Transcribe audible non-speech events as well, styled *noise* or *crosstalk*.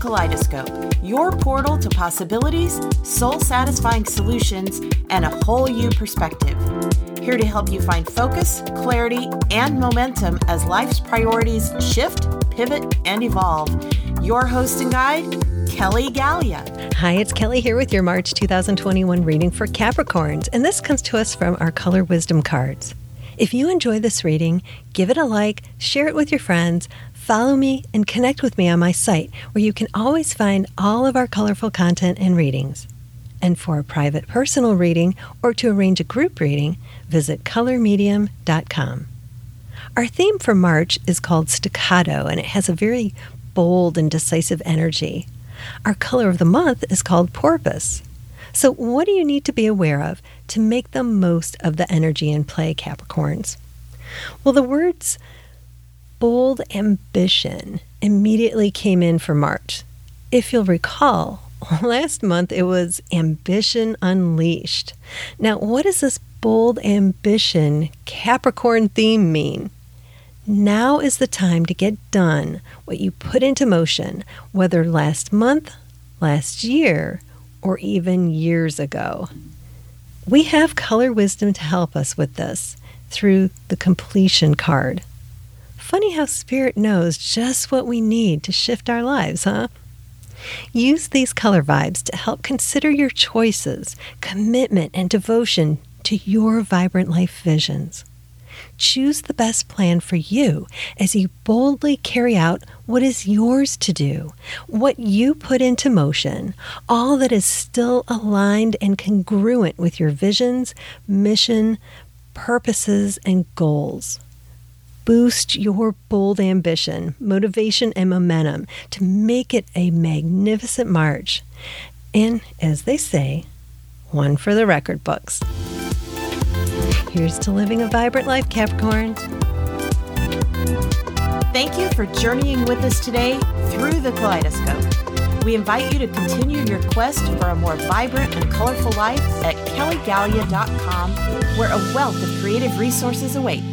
Kaleidoscope, your portal to possibilities, soul satisfying solutions, and a whole you perspective. Here to help you find focus, clarity, and momentum as life's priorities shift, pivot, and evolve. Your host and guide, Kelly Gallia. Hi, it's Kelly here with your March 2021 reading for Capricorns, and this comes to us from our Color Wisdom cards. If you enjoy this reading, give it a like, share it with your friends, follow me, and connect with me on my site where you can always find all of our colorful content and readings. And for a private personal reading or to arrange a group reading, visit colormedium.com. Our theme for March is called Staccato, and it has a very bold and decisive energy. Our color of the month is called Porpoise. So, what do you need to be aware of to make the most of the energy in play, Capricorns? Well, the words bold ambition immediately came in for March. If you'll recall, *laughs* last month it was ambition unleashed. Now, what does this bold ambition Capricorn theme mean? Now is the time to get done what you put into motion, whether last month, last year, or even years ago. We have color wisdom to help us with this through the completion card. Funny how Spirit knows just what we need to shift our lives, huh? Use these color vibes to help consider your choices, commitment, and devotion to your vibrant life visions. Choose the best plan for you as you boldly carry out what is yours to do, what you put into motion, all that is still aligned and congruent with your visions, mission, purposes, and goals. Boost your bold ambition, motivation, and momentum to make it a magnificent march. And as they say, one for the record books. Here's to living a vibrant life, Capricorn. Thank you for journeying with us today through the kaleidoscope. We invite you to continue your quest for a more vibrant and colorful life at kellygallia.com, where a wealth of creative resources await.